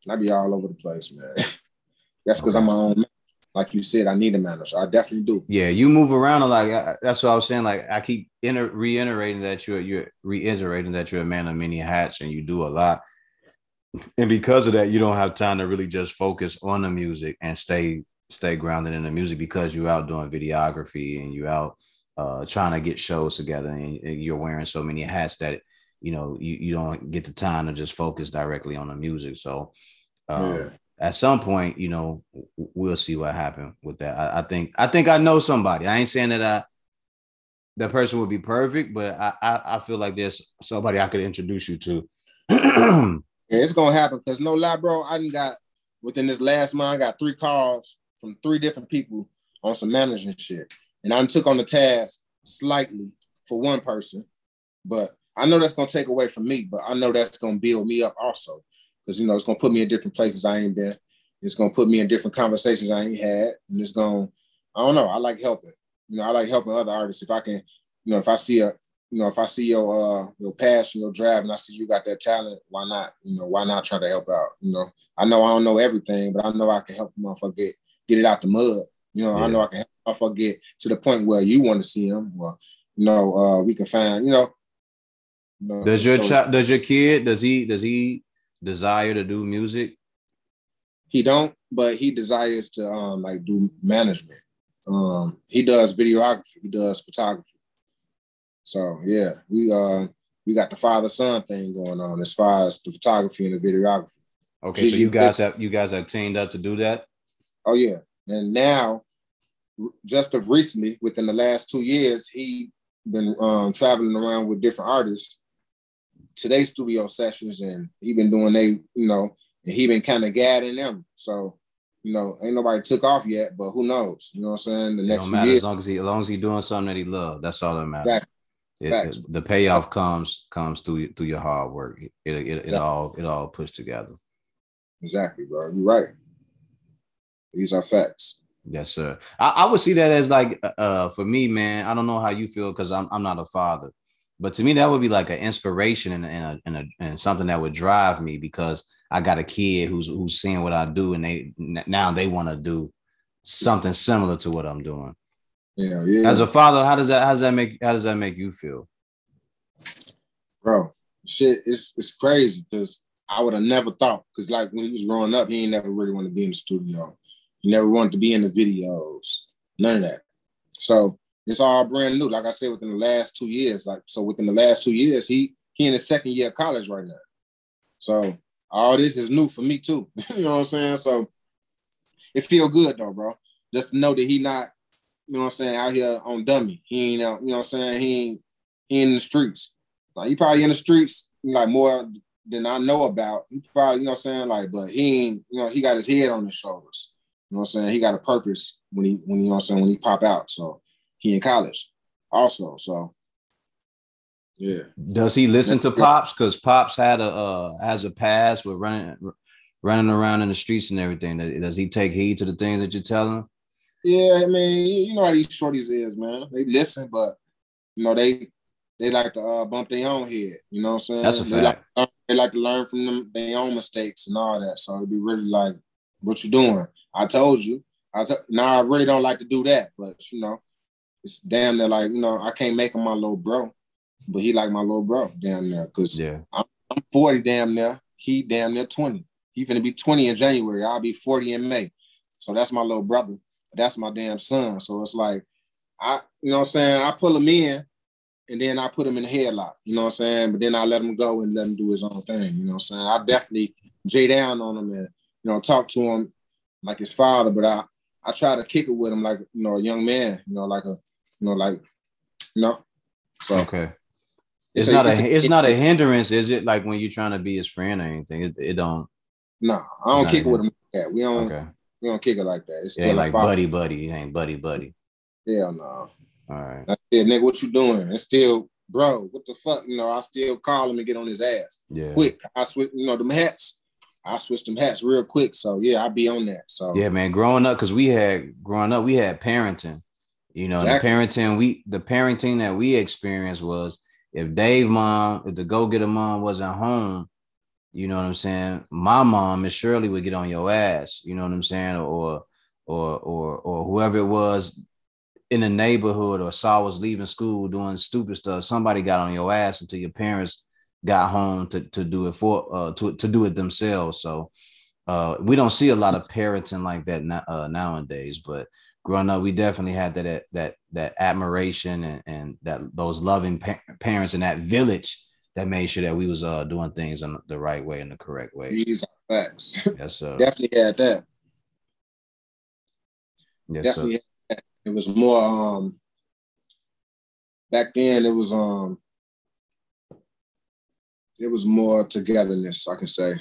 I'd be all over the place, man. (laughs) That's because I'm my own. Like you said, I need a manager. I definitely do. Yeah, you move around a lot. That's what I was saying. Like I keep inter- reiterating that you're you're reiterating that you're a man of many hats and you do a lot. And because of that, you don't have time to really just focus on the music and stay stay grounded in the music because you're out doing videography and you're out uh, trying to get shows together and, and you're wearing so many hats that you know you, you don't get the time to just focus directly on the music. So um, yeah. at some point you know we'll see what happened with that. I, I, think i think i know somebody. I ain't saying that i that person would be perfect but i i, I feel like there's somebody i could introduce you to. Yeah, it's gonna happen because no lie bro i didn't got within this last month i got three calls from three different people on some management shit. And I took on the task slightly for one person, but I know that's gonna take away from me, but I know that's gonna build me up also. Because you know, it's gonna put me in different places I ain't been. It's gonna put me in different conversations I ain't had. And it's gonna, I don't know, I like helping. You know, I like helping other artists. If I can, you know, if I see a, you know, if I see your uh your passion, your drive, and I see you got that talent, why not? You know, why not try to help out? You know, I know I don't know everything, but I know I can help a motherfucker get get it out the mud. You know, yeah. I know I can help I get to the point where you want to see him. Well, you know, uh, we can find, you know. You know does your so, child, does your kid, does he, does he desire to do music? He don't, but he desires to um like do management. Um, he does videography, he does photography. So yeah, we uh we got the father son thing going on as far as the photography and the videography. Okay, so you guys have you guys have teamed up to do that. Oh yeah, and now, just of recently, within the last two years, he been um, traveling around with different artists to their studio sessions, and he been doing they, you know, and he been kind of gathering them. So, you know, ain't nobody took off yet, but who knows? You know what I'm saying? The it next matter years, as long as he, as long as he doing something that he love, that's all that matters. Exactly. It, it, the payoff comes comes through through your hard work. It, it, exactly. it all it all pushed together. Exactly, bro. You're right. These are facts. Yes, sir. I, I would see that as like uh, uh for me, man. I don't know how you feel because I'm I'm not a father, but to me that would be like an inspiration and and, a, and, a, and something that would drive me because I got a kid who's who's seeing what I do and they now they want to do something similar to what I'm doing. Yeah, yeah. As a father, how does that how does that make how does that make you feel? Bro, shit, it's it's crazy because I would have never thought because like when he was growing up, he ain't never really want to be in the studio. Never wanted to be in the videos, none of that. So It's all brand new. Like I said, within the last two years. Like so, within the last two years, he he in his second year of college right now. So all this is new for me too. (laughs) you know what I'm saying? So it feel good though, bro. Just to know that he not, you know what I'm saying, out here on dummy. He ain't out, you know what I'm saying? He ain't he in the streets. Like he probably in the streets like more than I know about. He probably, you know what I'm saying? Like, but he ain't, you know, he got his head on his shoulders. You know what I'm saying? He got a purpose when he when you know what I'm saying when he pop out. So he in college also. So yeah. Does he listen to Pops? Because Pops had a uh has a past with running running around in the streets and everything. Does he take heed to the things that you tell him? Yeah, I mean, you know how these shorties is, man. They listen, but you know, they they like to uh, bump their own head. You know what I'm saying? That's a they fact. Like, they like to learn from them their own mistakes and all that. So it'd be really like, what you doing? I told you. I t- now I really don't like to do that, but you know, it's damn near like you know I can't make him my little bro, but he like my little bro damn near because Yeah. I'm, I'm 40 damn near. He damn near 20. He finna be 20 in January. I'll be 40 in May. So that's my little brother. That's my damn son. So it's like I, you know what I'm saying? I pull him in and then I put him in the headlock, you know what I'm saying? But then I let him go and let him do his own thing, you know what I'm saying? I definitely J down on him and you know talk to him like his father, but I I try to kick it with him like you know a young man, you know, like a you know, like you know. So Okay. It's So not it's a a- it's not a hindrance, is it? Like when you're trying to be his friend or anything. It, it don't. no, I don't kick it with him. like that. We don't Okay. we don't kick it like that. It's still like father. buddy buddy. It ain't buddy buddy. Hell no. All right. I said, nigga, what you doing? It's still, bro, what the fuck? You know, I still call him and get on his ass. Yeah. Quick. I switch, you know, them hats. I switch them hats real quick. So yeah, I'll be on that. So Yeah, man. Growing up, because we had growing up, we had parenting. You know, Exactly. the parenting we the parenting that we experienced was if Dave mom, if the go getter mom wasn't home, you know what I'm saying. My mom, Miss Shirley, would get on your ass. You know what I'm saying, or or or or whoever it was in the neighborhood or saw was leaving school doing stupid stuff. Somebody got on your ass until your parents got home to to do it for uh to to do it themselves. So uh we don't see a lot of parenting like that uh, nowadays but growing up we definitely had that that that admiration and, and that those loving pa- parents in that village that made sure that we was uh doing things in the right way and the correct way these are facts. (laughs) yes sir definitely had that. yes definitely sir had that. It was more um back then it was um it was more togetherness, I can say.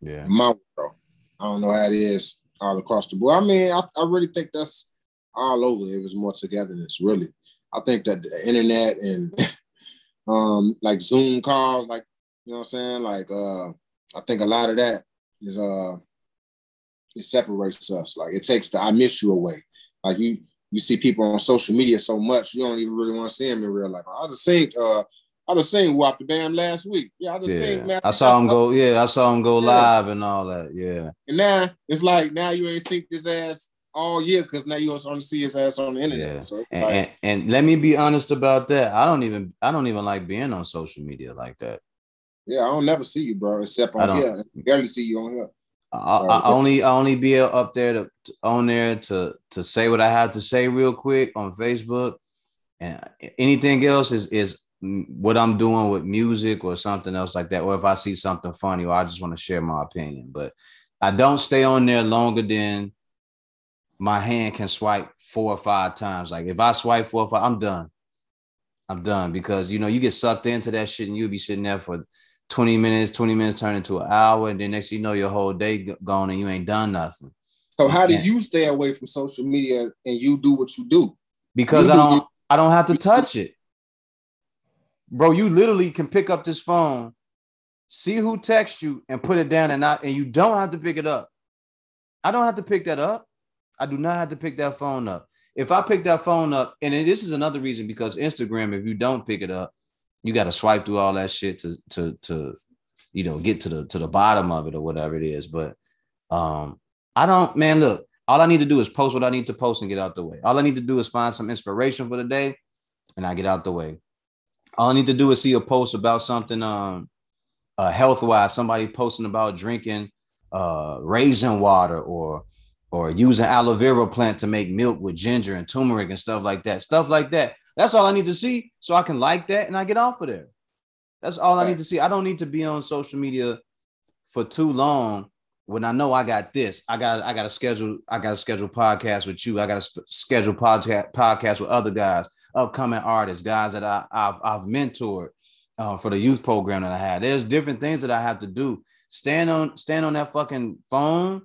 yeah in my world. I don't know how it is all across the board. I mean, I, I really think that's all over. It was more togetherness, really. I think that the internet and (laughs) um like Zoom calls, like you know what I'm saying? Like uh I think a lot of that is uh it separates us. Like it takes the I miss you away. Like you you see people on social media so much, you don't even really want to see them in real life. I just seen uh I just seen Wop the Bam last week. Yeah, I just yeah seen man. i saw him go yeah i saw him go Yeah. live and all that yeah And now it's like now you ain't seen his ass all year because now you was on to see his ass on the internet. Yeah. So and, like, and and let me be honest about that i don't even i don't even like being on social media like that yeah, I don't never see you, bro, except I on here. I barely see you on here. I. I only I only be up there to, to- on there to to say what I have to say real quick on Facebook, and anything else is is what I'm doing with music or something else like that, or if I see something funny or I just want to share my opinion. But I don't stay on there longer than my hand can swipe four or five times. Like if I swipe four or five, I'm done. I'm done because you know you get sucked into that shit and you'll be sitting there for 20 minutes, 20 minutes turn into an hour, and then next thing you know, your whole day gone and you ain't done nothing. So how do you stay away from social media and you do what you do? Because You I do- don't I don't have to touch it. Bro, you literally can pick up this phone, see who texts you, and put it down, and not and you don't have to pick it up. I don't have to pick that up. I do not have to pick that phone up. If I pick that phone up, and this is another reason because Instagram, if you don't pick it up, you got to swipe through all that shit to to to you know get to the to the bottom of it or whatever it is. But um, I don't, man. Look, all I need to do is post what I need to post and get out the way. All I need to do is find some inspiration for the day, and I get out the way. All I need to do is see a post about something um uh health wise, somebody posting about drinking uh raisin water or or using aloe vera plant to make milk with ginger and turmeric and stuff like that. Stuff like that. That's all I need to see so I can like that and I get off of there. That's all I need to see. I don't need to be on social media for too long when I know I got this. I got I got to schedule I got to schedule podcast with you. I got to sp- schedule podcast podcast with other guys, upcoming artists, guys that I, I've I've mentored uh, for the youth program that I had. There's different things that I have to do. Stand on stand on that fucking phone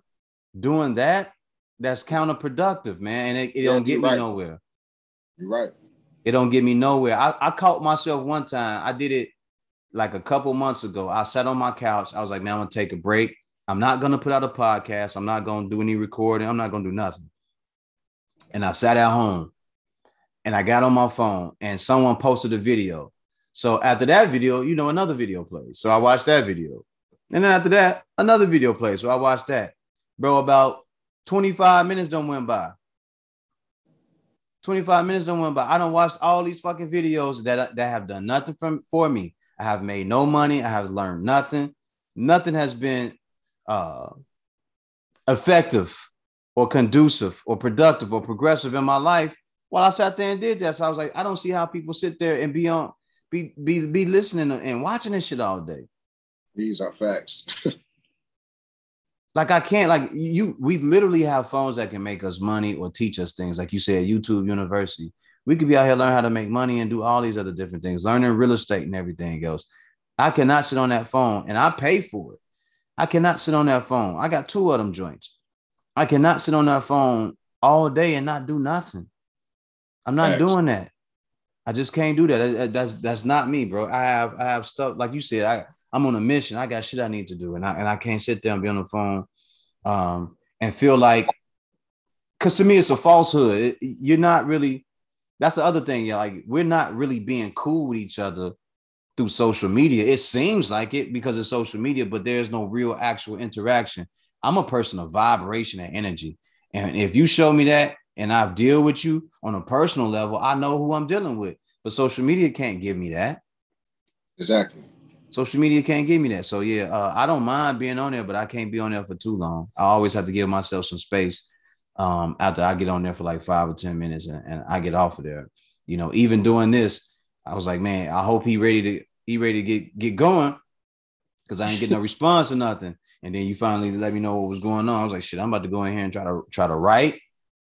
doing that. That's counterproductive, man, and it, it yeah, don't get right. me nowhere. You're right. It don't get me nowhere. I, I caught myself one time. I did it like a couple months ago. I sat on my couch. I was like, man, I'm gonna take a break. I'm not gonna put out a podcast. I'm not gonna do any recording. I'm not gonna do nothing. And I sat at home and I got on my phone and someone posted a video. So after that video, you know, another video plays. So I watched that video. And then after that, another video plays. So I watched that. Bro, about 25 minutes don't went by. 25 minutes don't went by. I don't watch all these fucking videos that, that have done nothing from for me. I have made no money. I have learned nothing. Nothing has been uh, effective or conducive or productive or progressive in my life while I sat there and did that. So I was like, I don't see how people sit there and be on, be be be listening and watching this shit all day. These are facts. like I can't like you. We literally have phones that can make us money or teach us things. Like you said, YouTube University. We could be out here learn how to make money and do all these other different things, learning real estate and everything else. I cannot sit on that phone and I pay for it. I cannot sit on that phone. I got two of them joints. I cannot sit on that phone all day and not do nothing. I'm not doing that. I just can't do that. That's that's not me, bro. I have I have stuff like you said. I I'm on a mission. I got shit I need to do, and I and I can't sit there and be on the phone, um, and feel like, because to me it's a falsehood. It, you're not really. That's the other thing. Yeah, like we're not really being cool with each other through social media. It seems like it because of social media, but there's no real actual interaction. I'm a person of vibration and energy. And if you show me that and I've deal with you on a personal level, I know who I'm dealing with. But social media can't give me that. Exactly. Social media can't give me that. So yeah, uh, I don't mind being on there, but I can't be on there for too long. I always have to give myself some space um, after I get on there for like five or ten minutes and, and I get off of there. You know, even doing this, I was like, man, I hope he ready to he ready to get get going because I ain't getting no (laughs) response or nothing. And then you finally let me know what was going on. I was like, shit, I'm about to go in here and try to try to write,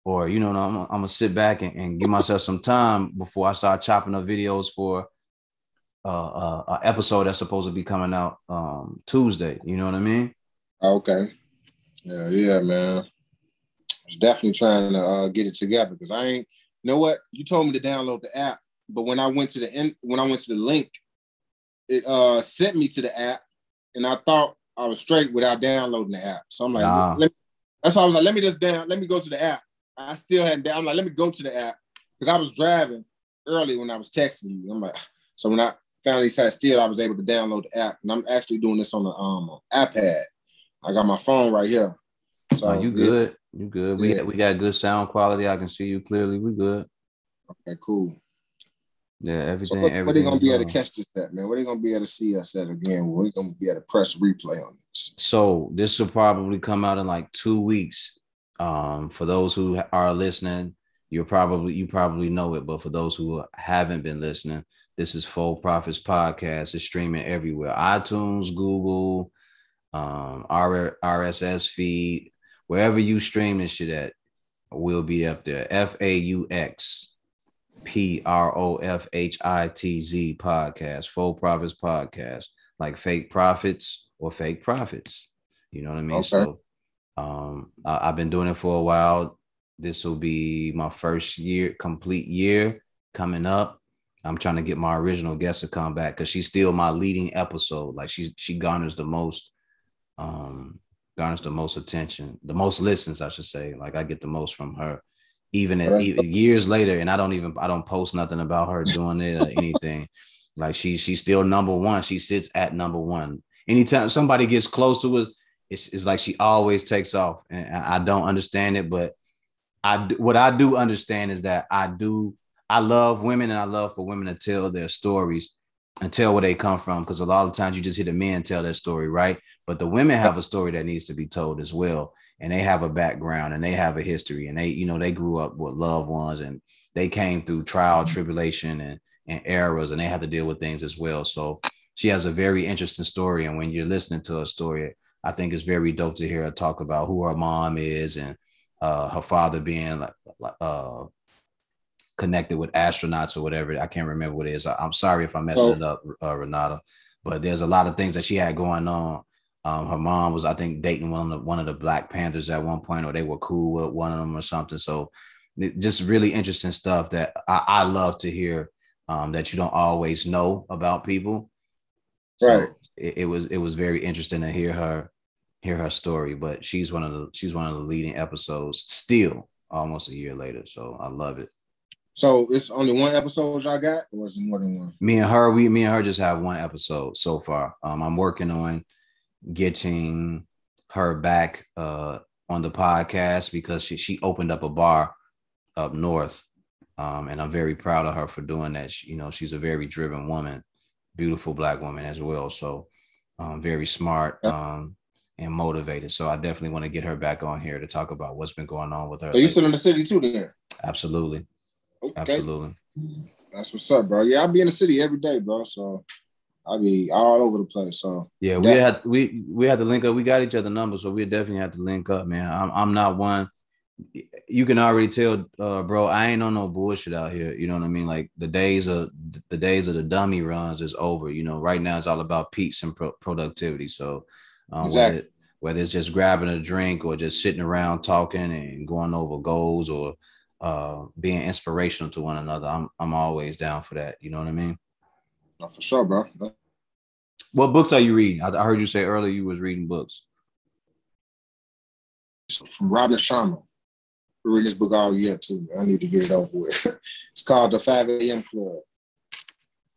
or you know, I'm, I'm gonna sit back and, and, give myself some time before I start chopping up videos for uh, uh, an episode that's supposed to be coming out um, Tuesday. You know what I mean? Okay. Yeah, yeah, man. I was definitely trying to uh, get it together because I ain't. You know what? You told me to download the app, but when I went to the end, when I went to the link, it uh sent me to the app, and I thought I was straight without downloading the app. So I'm like, nah. me, that's why I was like, let me just down, let me go to the app. I still hadn't down. I'm like, let me go to the app because I was driving early when I was texting you. I'm like, so when I finally sat still, I was able to download the app, and I'm actually doing this on the um iPad. I got my phone right here. So oh, you good? you good? We yeah. we got good sound quality. I can see you clearly. We good. Okay, cool. Yeah, everything. So what, everything what are they gonna be able to catch this at, man? What are they gonna be able to see us at again? We're gonna be able to press replay on this. So this will probably come out in like two weeks. Um, for those who are listening, you're probably you probably know it, but for those who haven't been listening, this is Faux Profhitz Podcast. It's streaming everywhere: iTunes, Google, um, R- RSS feed, wherever you stream this shit at, will be up there. F A U X P R O F H I T Z podcast, Faux Profhitz podcast, like fake profits or fake profits. You know what I mean? Okay. So um, I, have been doing it for a while. This will be my first year, complete year coming up. I'm trying to get my original guest to come back because she's still my leading episode. Like she she garners the most um garners the most attention, the most listens, I should say. Like I get the most from her even, at, even years later, and I don't even I don't post nothing about her doing it or (laughs) anything. like she she's still number one. She sits at number one. Anytime somebody gets close to us, it's, it's like she always takes off, and I don't understand it. But I what I do understand is that I do I love women, and I love for women to tell their stories and tell where they come from because a lot of times you just hear the men tell their story, right? But the women have a story that needs to be told as well. and they have a background and they have a history and they you know they grew up with loved ones and they came through trial mm-hmm. tribulation and and errors and they had to deal with things as well so she has a very interesting story and when you're listening to her story i think it's very dope to hear her talk about who her mom is and uh, her father being like uh, connected with astronauts or whatever. I can't remember what it is. I, am sorry if I'm messing oh. it up, uh, Renata. But there's a lot of things that she had going on. Um, her mom was, I think, dating one of the one of the Black Panthers at one point, or they were cool with one of them or something. So, just really interesting stuff that I, I love to hear. Um, that you don't always know about people. So right. It, it was it was very interesting to hear her hear her story. But she's one of the she's one of the leading episodes still, almost a year later. So I love it. So it's only one episode y'all got, or was it more than one? Me and her, we me and her just have one episode so far. Um, I'm working on getting her back uh on the podcast because she she opened up a bar up north. Um, and I'm very proud of her for doing that. She, you know, she's a very driven woman, beautiful black woman as well. So um, very smart um, and motivated. So I definitely want to get her back on here to talk about what's been going on with her. So you still in the city too, then? Absolutely. Okay. Absolutely. That's what's up, bro. Yeah, I'll be in the city every day, bro. So I'll be all over the place. So yeah, we had we we had to link up. We got each other numbers, so we definitely have to link up, man. I'm I'm not one. You can already tell, uh, bro. I ain't on no bullshit out here. You know what I mean? Like the days of the days of the dummy runs is over. You know, right now it's all about peace and pro- productivity. So um, exactly. Whether, whether it's just grabbing a drink or just sitting around talking and going over goals or uh, being inspirational to one another. I'm I'm always down for that. You know what I mean? No, for sure, bro. What books are you reading? I, I heard you say earlier you was reading books. From Robin Sharma. Read this book all year too. I need to get it over with. (laughs) it's called The 5 a.m. Club.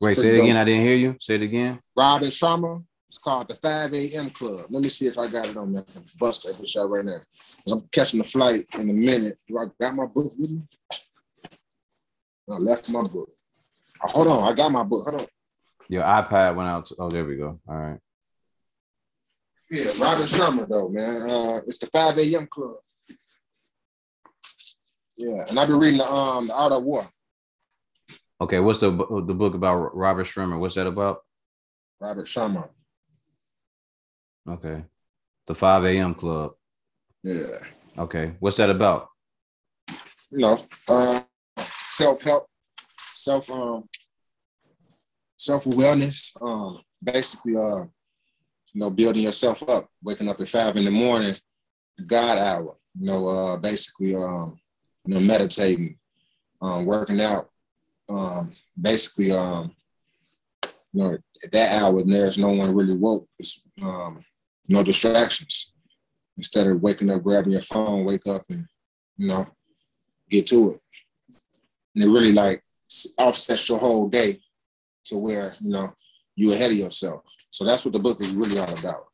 Wait, say it again. I didn't hear you. Say it again. Robin Sharma. It's called the 5 a.m. Club. Let me see if I got it on my bus paper shot right now. I'm catching the flight in a minute. Do I got my book with me? I left my book. Oh, hold on, I got my book. Hold on. Your iPad went out. To, oh, there we go. All right. Yeah, Robin Sharma though, man. Uh, it's the 5 a.m. Club. Yeah, and I've been reading the um the Art of War. Okay, what's the the book about Robert Sherman? What's that about? Robert Sharma. Okay. The 5 a.m. club. Yeah. Okay. What's that about? You know, uh, self-help, self um self-awareness. Um, basically uh, you know, building yourself up, waking up at five in the morning, God hour, you know, uh basically um, you know, meditating, um, working out, um, basically um, you know, at that hour there's no one really woke. It's um no distractions. Instead of waking up, grabbing your phone, wake up and, you know, get to it. And it really like offsets your whole day to where, you know, you're ahead of yourself. So that's what the book is really all about.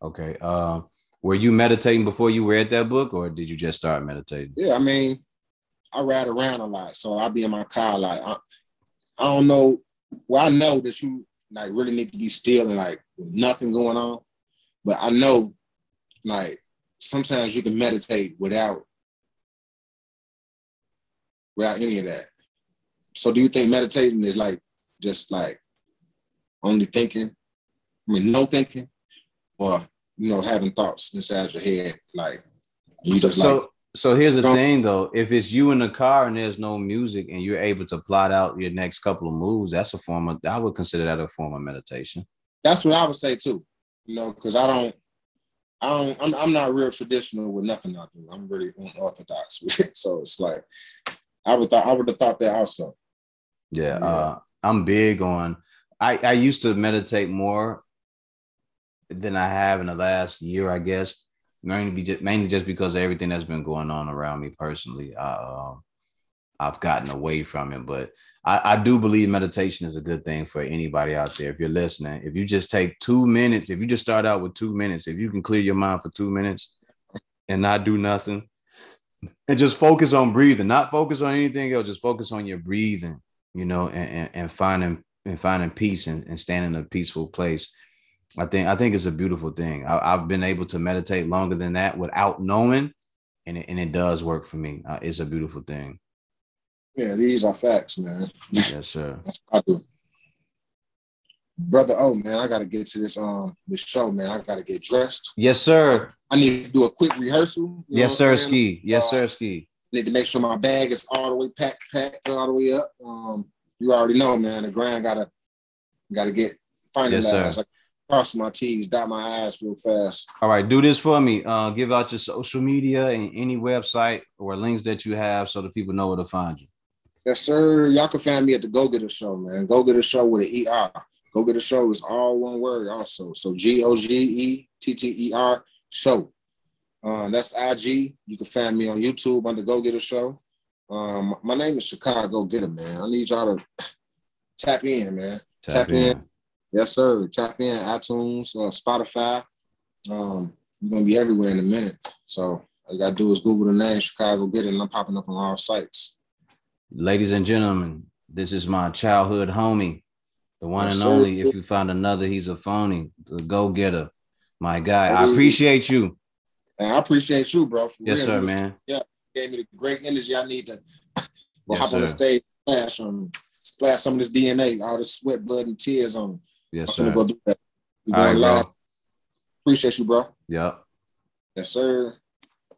Okay. Uh, were you meditating before you read that book or did you just start meditating? Yeah, I mean, I ride around a lot. So I'll be in my car like I, I don't know. Well, I know that you like really need to be still and like nothing going on. But I know, like, sometimes you can meditate without without any of that. So do you think meditating is like just like only thinking? I mean, no thinking, or you know, having thoughts inside your head, like you just so, like. So here's the thing, though. If it's you in the car and there's no music, and you're able to plot out your next couple of moves, that's a form of. I would consider that a form of meditation. That's what I would say too you know, because I don't, I don't, I'm, I'm not real traditional with nothing I do. I'm really unorthodox (laughs) with it. So it's like, I would thought, I would have thought that also. Yeah, yeah. Uh, I'm big on. I I used to meditate more than I have in the last year, I guess. Mainly, just, mainly just because everything that's been going on around me personally. I, uh, I've gotten away from it, but I, I, do believe meditation is a good thing for anybody out there. If you're listening, if you just take two minutes, if you just start out with two minutes, if you can clear your mind for two minutes and not do nothing and just focus on breathing, not focus on anything else, just focus on your breathing, you know, and, and, and finding and finding peace and, and staying in a peaceful place. I think I think it's a beautiful thing. I, have been able to meditate longer than that without knowing, and it, and it does work for me. Uh, it's a beautiful thing. Yeah, these are facts, man. Yes, sir. (laughs) Brother, oh man, I gotta get to this um this show, man. I gotta get dressed. Yes, sir. I need to do a quick rehearsal. yes, sir, ski. Yes, uh, sir, ski. Need to make sure my bag is all the way packed, packed all the way up. Um, you already know, man. The grind gotta gotta get finalized. Yes, sir. Cross my T's, dot my I's real fast. All right, do this for me. Uh, give out your social media and any website or links that you have so that people know where to find you. Yes, sir. Y'all can find me at the Go Getter Show, man. Go Getter Show with an ER. Go Getter Show is all one word, also. So G O G E T T E R Show. Uh, that's IG. You can find me on YouTube under Go Getter Show. Um, my name is Chicago Go Getter, man. I need y'all to tap in, man. Tap, tap in. in. Yes, sir. Tap in iTunes, uh, Spotify. Um, you're gonna be everywhere in a minute. So all you gotta do is Google the name Chicago Get It, and I'm popping up on all sites. Ladies and gentlemen, this is my childhood homie, the one yes, and only. If you find another, he's a phony. The go getter, my guy. I appreciate you. And I appreciate you, bro. yes, real. sir, man. Yeah, gave me the great energy I need to (laughs) yes, hop sir. on the stage, splash on, splash some of this DNA, all the sweat, blood, and tears on. Yes, I'm sir. Go do that. We going right, live. Appreciate you, bro. Yep. Yes, sir.